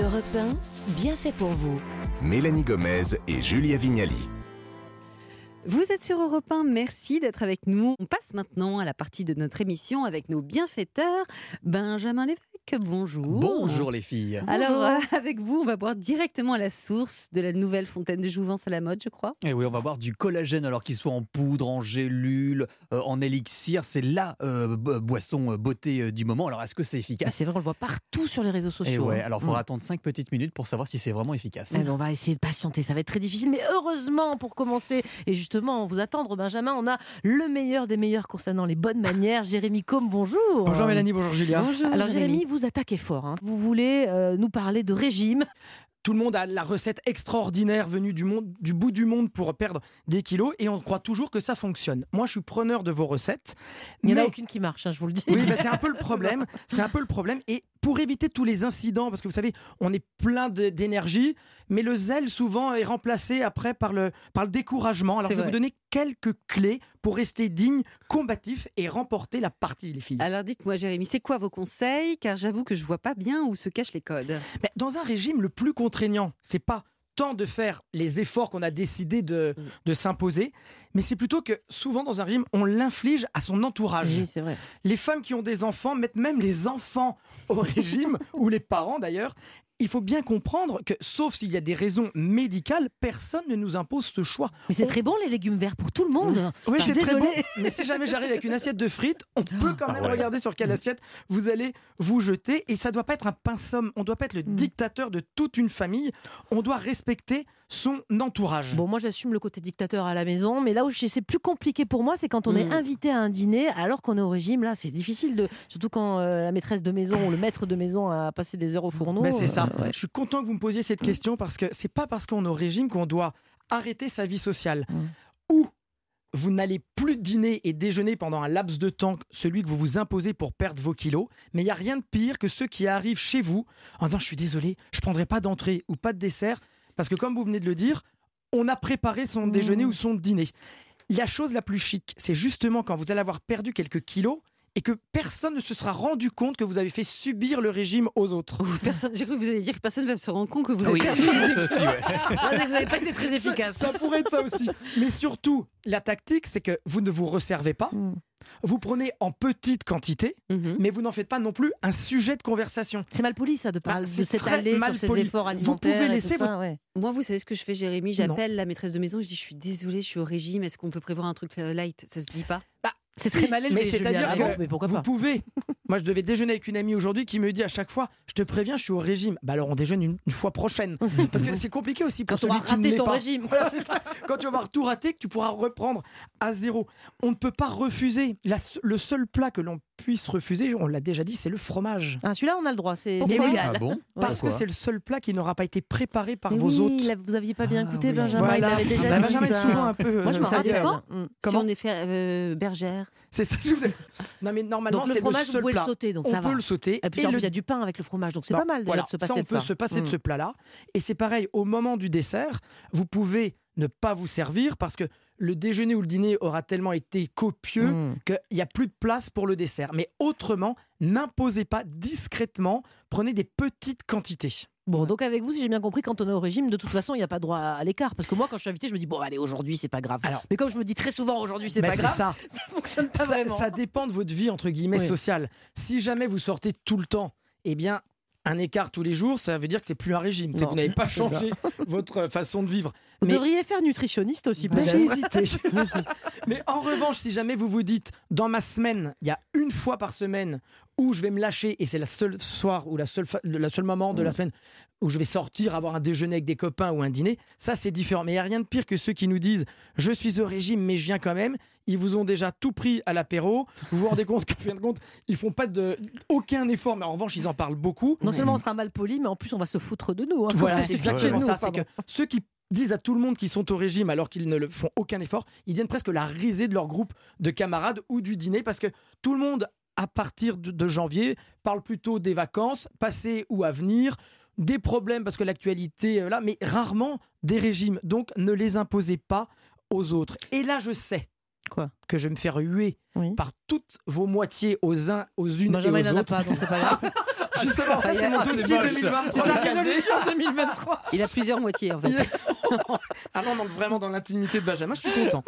Europe 1, bien fait pour vous. Mélanie Gomez et Julia Vignali. Vous êtes sur Europe 1, merci d'être avec nous. On passe maintenant à la partie de notre émission avec nos bienfaiteurs. Benjamin Lévesque, bonjour. Bonjour les filles. Alors, euh, avec vous, on va boire directement à la source de la nouvelle fontaine de Jouvence à la mode, je crois. Et Eh oui, on va boire du collagène, alors qu'il soit en poudre, en gélule, euh, en élixir. C'est la euh, bo- boisson beauté euh, du moment. Alors, est-ce que c'est efficace? C'est vrai, on le voit partout sur les réseaux Et sociaux. ouais, hein. alors il faudra Mm. attendre 5 petites minutes pour savoir si c'est vraiment efficace. Eh ben, on va essayer de patienter, ça va être très difficile, mais heureusement pour commencer, et justement, on vous attendre, Benjamin, on a le meilleur des meilleurs concernant les bonnes manières. Jérémy Combe, bonjour. Bonjour Mélanie, bonjour Julia. Bonjour, Alors Jérémy, vous attaquez fort. hein. Vous voulez euh, nous parler de régime. Tout le monde a la recette extraordinaire venue du, monde, du bout du monde pour perdre des kilos et on croit toujours que ça fonctionne. Moi, je suis preneur de vos recettes. Il n'y en a mais- aucune qui marche, hein, je vous le dis. Oui, bah, c'est un peu le problème. C'est un peu le problème. Et pour éviter tous les incidents, parce que vous savez, on est plein d'énergie, mais le zèle souvent est remplacé après par le, par le découragement. Alors je vais vrai. vous donner quelques clés pour rester digne, combatif et remporter la partie, les filles. Alors dites-moi, Jérémy, c'est quoi vos conseils? Car j'avoue que je vois pas bien où se cachent les codes. Mais dans un régime le plus contraignant, c'est pas tant de faire les efforts qu'on a décidé de, Mm. de s'imposer, mais c'est plutôt que souvent dans un régime, on l'inflige à son entourage. Oui, c'est vrai. Les femmes qui ont des enfants mettent même les enfants au régime, ou les parents d'ailleurs. Il faut bien comprendre que, sauf s'il y a des raisons médicales, personne ne nous impose ce choix. Mais c'est On- très bon les légumes verts pour tout le monde. Oui, c'est très bon. Mais si jamais j'arrive avec une assiette de frites, on peut quand même ouais. regarder sur quelle assiette vous allez vous jeter. Et ça doit pas être un pinsomme. On doit pas être le Mm. dictateur de toute une famille. On doit respecter son entourage. Bon, moi j'assume le côté dictateur à la maison, mais là où c'est plus compliqué pour moi, c'est quand on est Mm. invité à un dîner alors qu'on est au régime. Là, c'est difficile de, surtout quand euh, la maîtresse de maison ou le maître de maison a passé des heures au fourneau. Ben, c'est ça. Euh, ouais. Je suis content que vous me posiez cette question parce que c'est pas parce qu'on est au régime qu'on doit arrêter sa vie sociale. Mm. Ou vous n'allez plus dîner et déjeuner pendant un laps de temps, celui que vous vous imposez pour perdre vos kilos. Mais il n'y a rien de pire que ceux qui arrivent chez vous en disant Je suis désolé, je prendrai pas d'entrée ou pas de dessert. Parce que, comme vous venez de le dire, on a préparé son Mm. déjeuner ou son dîner. La chose la plus chic, c'est justement quand vous allez avoir perdu quelques kilos et que personne ne se sera rendu compte que vous avez fait subir le régime aux autres. Personne, j'ai cru que vous alliez dire que personne ne va se rendre compte que vous êtes Oui, perdu. pense aussi, ouais. Ah, vous n'avez pas été très Ça- efficace. Ça, pourrait être ça aussi. Mais surtout, la tactique, c'est que vous ne vous resservez pas. Mm. Vous prenez en petite quantité, Mhm. mais vous n'en faites pas non plus un sujet de conversation. C'est mal poli ça de, Bah, parler c'est de s'étaler mal sur ses poli. efforts Vous alimentaires. pouvez et tout laisser ça, ouais. Moi, vous savez ce que je fais, Jérémy? J'appelle la maîtresse de maison, je dis Je suis désolée, je suis au régime, est-ce qu'on peut prévoir un truc euh, light? Ça se dit pas? Bah, C'est si, très mal élevé. Mais c'est-à-dire Ah que bon, mais pourquoi vous pas? pouvez. Moi, je devais déjeuner avec une amie aujourd'hui qui me dit à chaque fois Je te préviens, je suis au régime. Bah alors, on déjeune une, une fois prochaine. Parce que c'est compliqué aussi pour Quand on celui va qui ne rater ton pas. régime. Voilà, c'est ça. Quand tu vas avoir tout raté, que tu pourras reprendre à zéro. On ne peut pas refuser. La le seul plat que l'on puisse refuser, on l'a déjà dit, c'est le fromage. Ah, Celui-là, on a le droit, c'est légal. Ah bon Parce que c'est le seul plat qui n'aura pas été préparé par Mais vos oui, hôtes. là, vous aviez pas bien Ah écouté, oui. Benjamin. Il Voilà. déjà Bah, dit Benjamin est ça. souvent un peu. Moi, je euh, me ça rappelle. pas. Mm. Comment Si on est fait euh, bergère. C'est ça. Non mais normalement le c'est fromage, le vous seul pouvez plat. le sauter, donc on ça peut va. le sauter. Et puis en le- il y a du pain avec le fromage, donc c'est pas mal déjà voilà. de se Ça, passer on de peut ça. se passer de Mm. ce plat-là. Et c'est pareil, au moment du dessert, vous pouvez ne pas vous servir parce que le déjeuner ou le dîner aura tellement été copieux Mm. qu'il n'y a plus de place pour le dessert. Mais autrement, n'imposez pas discrètement, prenez des petites quantités. Bon, donc avec vous, si j'ai bien compris, quand on est au régime, de toute façon, il n'y a pas droit à l'écart. Parce que moi, quand je suis invité, je me dis, bon, allez, aujourd'hui, c'est pas grave. Alors- Mais comme je me dis très souvent, aujourd'hui, c'est Ben, pas grave, ça. ça fonctionne pas ça, vraiment. ça dépend de votre vie, entre guillemets, Oui. sociale. Si jamais vous sortez tout le temps, eh bien, un écart tous les jours, ça veut dire que c'est plus un régime. C'est que vous n'avez pas changé votre façon de vivre. Vous Mais- devriez faire nutritionniste aussi, Ben, peut-être. j'ai hésité. Mais en revanche, si jamais vous vous dites, dans ma semaine, il y a une fois par semaine où je vais me lâcher et c'est la seule soir ou la seule, fa- le seul moment de la semaine où je vais sortir, avoir un déjeuner avec des copains ou un dîner, ça c'est différent. Mais il n'y a rien de pire que ceux qui nous disent, je suis au régime mais je viens quand même. Ils vous ont déjà tout pris à l'apéro. Vous vous rendez compte qu'en fin de compte, ils font pas de aucun effort, mais en revanche, ils en parlent beaucoup. Non seulement on sera mal poli, mais en plus, on va se foutre de nous. hein. Voilà, C'est exactement nous, ça. C'est que ceux qui disent à tout le monde qu'ils sont au régime alors qu'ils ne le font aucun effort, ils viennent presque la risée de leur groupe de camarades ou du dîner parce que tout le monde, à partir de, janvier, parle plutôt des vacances, passées ou à venir, des problèmes parce que l'actualité, là, mais rarement des régimes. Donc ne les imposez pas aux autres. Et là, je sais Quoi que je vais me faire huer Oui. par toutes vos moitiés aux uns, aux unes Benjamin, et aux n'en a autres. pas, donc c'est pas grave. Justement, ça c'est mon c'est dossier moche. 2023. C'est sa résolution 2023. Il a plusieurs moitiés en fait. Ah non, vraiment dans l'intimité de Benjamin, je suis content.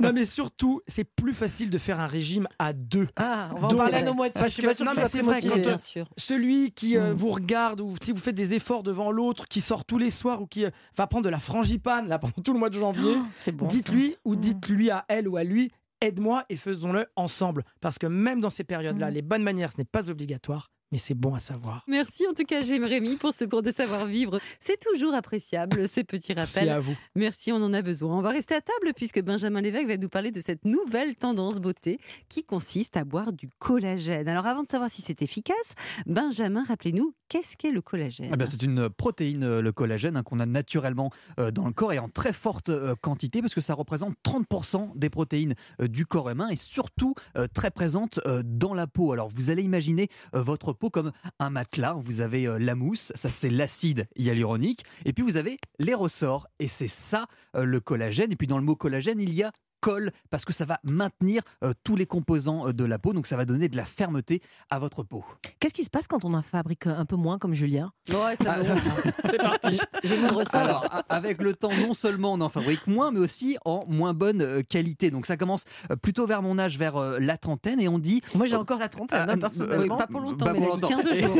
Non, mais surtout, c'est plus facile de faire un régime à deux. Ah, on va en parler à nos moitiés. parce que- non, mais c'est vrai, quand, euh, Bien sûr. Celui qui euh, Mm. vous regarde ou si vous faites des efforts devant l'autre, qui sort tous les soirs ou qui euh, va prendre de la frangipane là pendant tout le mois de janvier, dites-lui ou Mm. dites-lui à elle ou à lui, aide-moi et faisons-le ensemble. Parce que même dans ces périodes-là, Mm. les bonnes manières, ce n'est pas obligatoire, mais c'est bon à savoir. Merci en tout cas, j'aime Rémi pour ce cours de savoir-vivre. C'est toujours appréciable ces petits rappels. à vous. Merci, on en a besoin. On va rester à table puisque Benjamin Lévesque va nous parler de cette nouvelle tendance beauté qui consiste à boire du collagène. Alors avant de savoir si c'est efficace, Benjamin, rappelez-nous, qu'est-ce qu'est le collagène? Eh ben, c'est une protéine, euh, le collagène, hein, qu'on a naturellement euh, dans le corps et en très forte euh, quantité parce que ça représente 30% des protéines euh, du corps humain et surtout très présente dans la peau. Alors vous allez imaginer votre comme un matelas. Vous avez euh, la mousse, ça c'est l'acide hyaluronique, et puis vous avez les ressorts et c'est ça euh, le collagène. Et puis dans le mot collagène, il y a colle parce que ça va maintenir euh, tous les composants euh, de la peau, donc ça va donner de la fermeté à votre peau. Qu'est-ce qui se passe quand on en fabrique un peu moins comme Julien? Ouais, ça va. C'est parti. J'ai mon ressort. Alors, a- avec le temps, non seulement on en fabrique moins, mais aussi en moins bonne euh, qualité. Donc, ça commence euh, plutôt vers mon âge, vers euh, la trentaine, et on dit. Moi, j'ai encore la trentaine, Ah, hein, euh, personnellement. Oui, pas pour longtemps, Pas mais pour il a dit longtemps. 15 jours.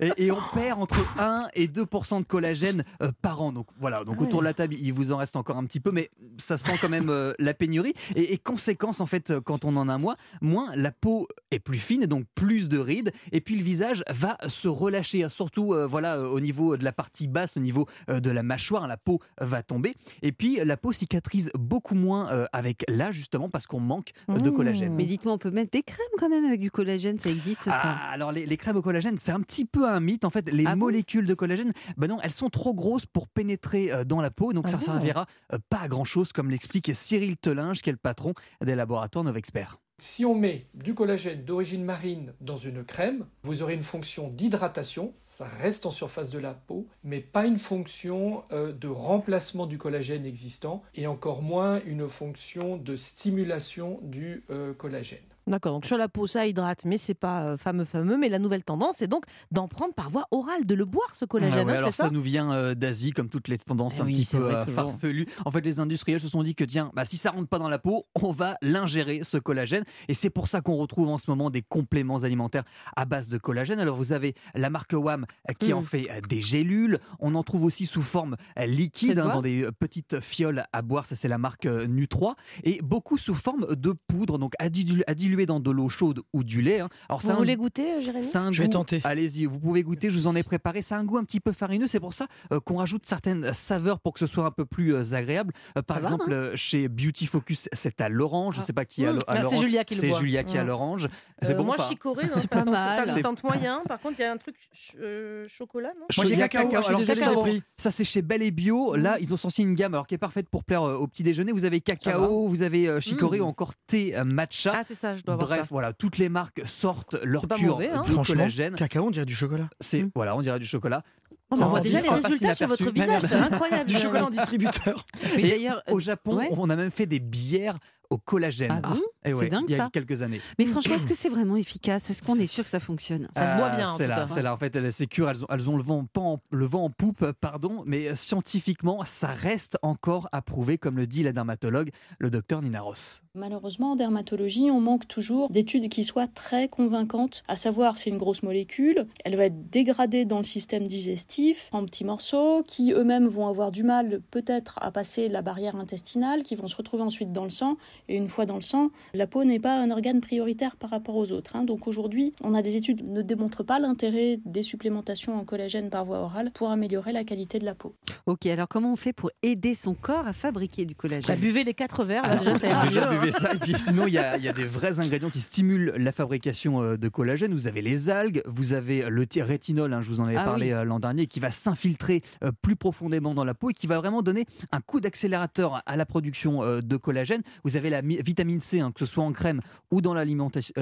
Et, et on perd entre 1 et 2% de collagène euh, par an. Donc voilà, donc Ah autour de la table, il vous en reste encore un petit peu, mais ça sent quand même euh, la pénurie. Et, et conséquence, en fait, quand on en a moins, moins la peau est plus fine, et donc plus de rides, et puis le visage va se relâcher, hein, surtout euh, voilà euh, au niveau de la partie basse, au niveau euh, de la mâchoire, la peau va tomber, et puis la peau cicatrise beaucoup moins avec l'âge justement parce qu'on manque de Mmh. collagène. Mais dites-moi, on peut mettre des crèmes quand même avec du collagène, ça existe ça? Ah, alors les, les crèmes au collagène, c'est un petit peu un mythe. En fait, les Ah bon? molécules de collagène, ben non, elles sont trop grosses pour pénétrer dans la peau, donc Ah ça ne servira pas à grand chose, comme l'explique Cyril Telinge, qui est le patron des laboratoires Novexpert. Si on met du collagène d'origine marine dans une crème, vous aurez une fonction d'hydratation, ça reste en surface de la peau, mais pas une fonction euh, de remplacement du collagène existant et encore moins une fonction de stimulation du euh, collagène. D'accord, donc sur la peau, ça hydrate, mais c'est pas euh, fameux, fameux. Mais la nouvelle tendance, c'est donc d'en prendre par voie orale, de le boire, ce collagène. Ah ouais, hein, alors ça, ça nous vient euh, d'Asie, comme toutes les tendances Eh un oui, petit peu vrai, euh, farfelues. En fait, les industriels se sont dit que tiens, bah, si ça rentre pas dans la peau, on va l'ingérer ce collagène. Et c'est pour ça qu'on retrouve en ce moment des compléments alimentaires à base de collagène. Alors vous avez la marque WAM qui en fait euh, des gélules. On en trouve aussi sous forme liquide, hein, dans des petites fioles à boire. Ça c'est la marque Nu3 et beaucoup sous forme de poudre, donc à dilu- dans de l'eau chaude ou du lait. hein. Alors Vous un voulez goûter, euh, Jérémy? c'est un Je vais goût- tenter. Allez-y, vous pouvez goûter, je vous en ai préparé. C'est un goût un petit peu farineux, c'est pour ça euh, qu'on rajoute certaines saveurs pour que ce soit un peu plus euh, agréable. Euh, par Ça va, exemple, euh, chez Beauty Focus, c'est à l'orange. Je sais pas qui a Mmh. Ah, c'est l'orange. Julia qui le C'est. Julia qui a Mmh. l'orange. C'est Euh, bon moi, pas? chicorée, C'est pas mal. Ça C'est- tente moyen. Par contre, il y a un truc ch- euh, chocolat, non? Moi j'ai cacao, suis Alors. Ça, c'est chez Belle et Bio. Là, ils ont sorti une gamme alors qui est parfaite pour plaire euh, au petit déjeuner. Vous avez cacao, vous avez euh, chicorée Mmh. ou encore thé euh, matcha. Ah, c'est ça, je dois avoir Bref, ça. voilà, toutes les marques sortent leur cure mauvais, hein. de Franchement, collagène. cacao, on dirait du chocolat. C'est Mmh. voilà, on dirait du chocolat. On Ça voit déjà les résultats sur votre visage, c'est incroyable. Du chocolat en distributeur. Mais Et d'ailleurs, Au Japon, ouais. on a même fait des bières au collagène. Ah Eh ouais, C'est dingue, il y a ça. quelques années. mais franchement, est-ce que c'est vraiment efficace? Est-ce qu'on est sûr que ça fonctionne? Ça se boit bien, en C'est là, c'est là. En fait, elles- ces cures, elles ont, elles ont le, vent, pas en, le vent en poupe, pardon, mais euh, scientifiquement, ça reste encore à prouver, comme le dit la dermatologue, le docteur Nina Ross. Malheureusement, en dermatologie, on manque toujours d'études qui soient très convaincantes, à savoir c'est une grosse molécule, elle va être dégradée dans le système digestif en petits morceaux, qui eux-mêmes vont avoir du mal peut-être à passer la barrière intestinale, qui vont se retrouver ensuite dans le sang, et une fois dans le sang, la peau n'est pas un organe prioritaire par rapport aux autres. hein. Donc aujourd'hui, on a des études qui ne démontrent pas l'intérêt des supplémentations en collagène par voie orale pour améliorer la qualité de la peau. Ok, alors comment on fait pour aider son corps à fabriquer du Bah, collagène buvez les quatre verres, là, Ah, déjà, Déjà, hein. buvez ça. Et puis sinon, il y a, il y a des vrais ingrédients qui stimulent la fabrication euh, de collagène. Vous avez les algues, vous avez le ti- rétinol, hein, je vous en avais Ah parlé oui. euh, l'an dernier, qui va s'infiltrer euh, plus profondément dans la peau et qui va vraiment donner un coup d'accélérateur à la production de collagène. Vous avez la mi- vitamine C, hein, que ce soit en crème ou dans l'alimentation,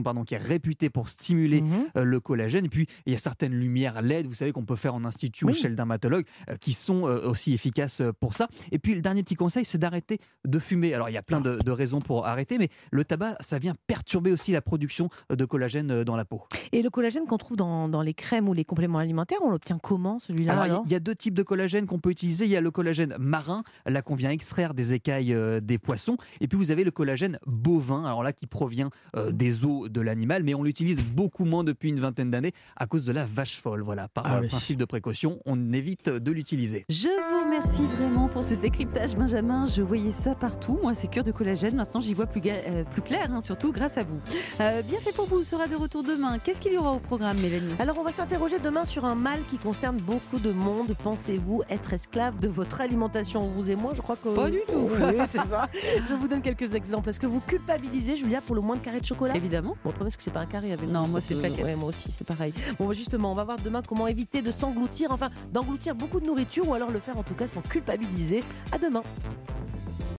euh, pardon, qui est réputée pour stimuler Mhm. euh, le collagène. Et puis, il y a certaines lumières LED, vous savez, qu'on peut faire en institut ou chez le dermatologue, euh, qui sont aussi efficaces pour ça. Et puis, le dernier petit conseil, c'est d'arrêter de fumer. Alors, il y a plein de, de raisons pour arrêter, mais le tabac, ça vient perturber aussi la production de collagène dans la peau. Et le collagène qu'on trouve dans, dans les crèmes ou les compléments alimentaires, on l'obtient comment celui-là Alors, il y- alors? il y a deux types de collagène qu'on peut utiliser. Il y a le collagène marin, là qu'on vient extraire des écailles euh, des poissons. Et puis vous avez le collagène bovin, alors là qui provient euh, des os de l'animal, mais on l'utilise beaucoup moins depuis une vingtaine d'années à cause de la vache folle. Voilà, par Ah euh, oui. principe de précaution, on évite de l'utiliser. Je vous remercie vraiment pour ce décryptage, Benjamin. Je voyais ça partout. Moi, c'est cure de collagène. Maintenant, j'y vois plus, euh, plus clair, hein, surtout grâce à vous. Euh, bien fait pour vous sera de retour demain. Qu'est-ce qu'il y aura au programme, Mélanie? Alors on va s'interroger demain sur un mal qui concerne beaucoup de monde. Pensez-vous être esclave de votre alimentation Vous et moi, je crois que... Pas du tout. Oui, c'est ça. Je vous donne quelques exemples. Est-ce que vous culpabilisez, Julia, pour le moins de carré de chocolat? Évidemment. Bon, c'est que c'est pas un carré avec Non, moi, c'est plaquette. Ouais, moi aussi, c'est pareil. Bon, justement, on va voir demain comment éviter de s'engloutir, enfin, d'engloutir beaucoup de nourriture ou alors le faire en tout cas sans culpabiliser. À demain.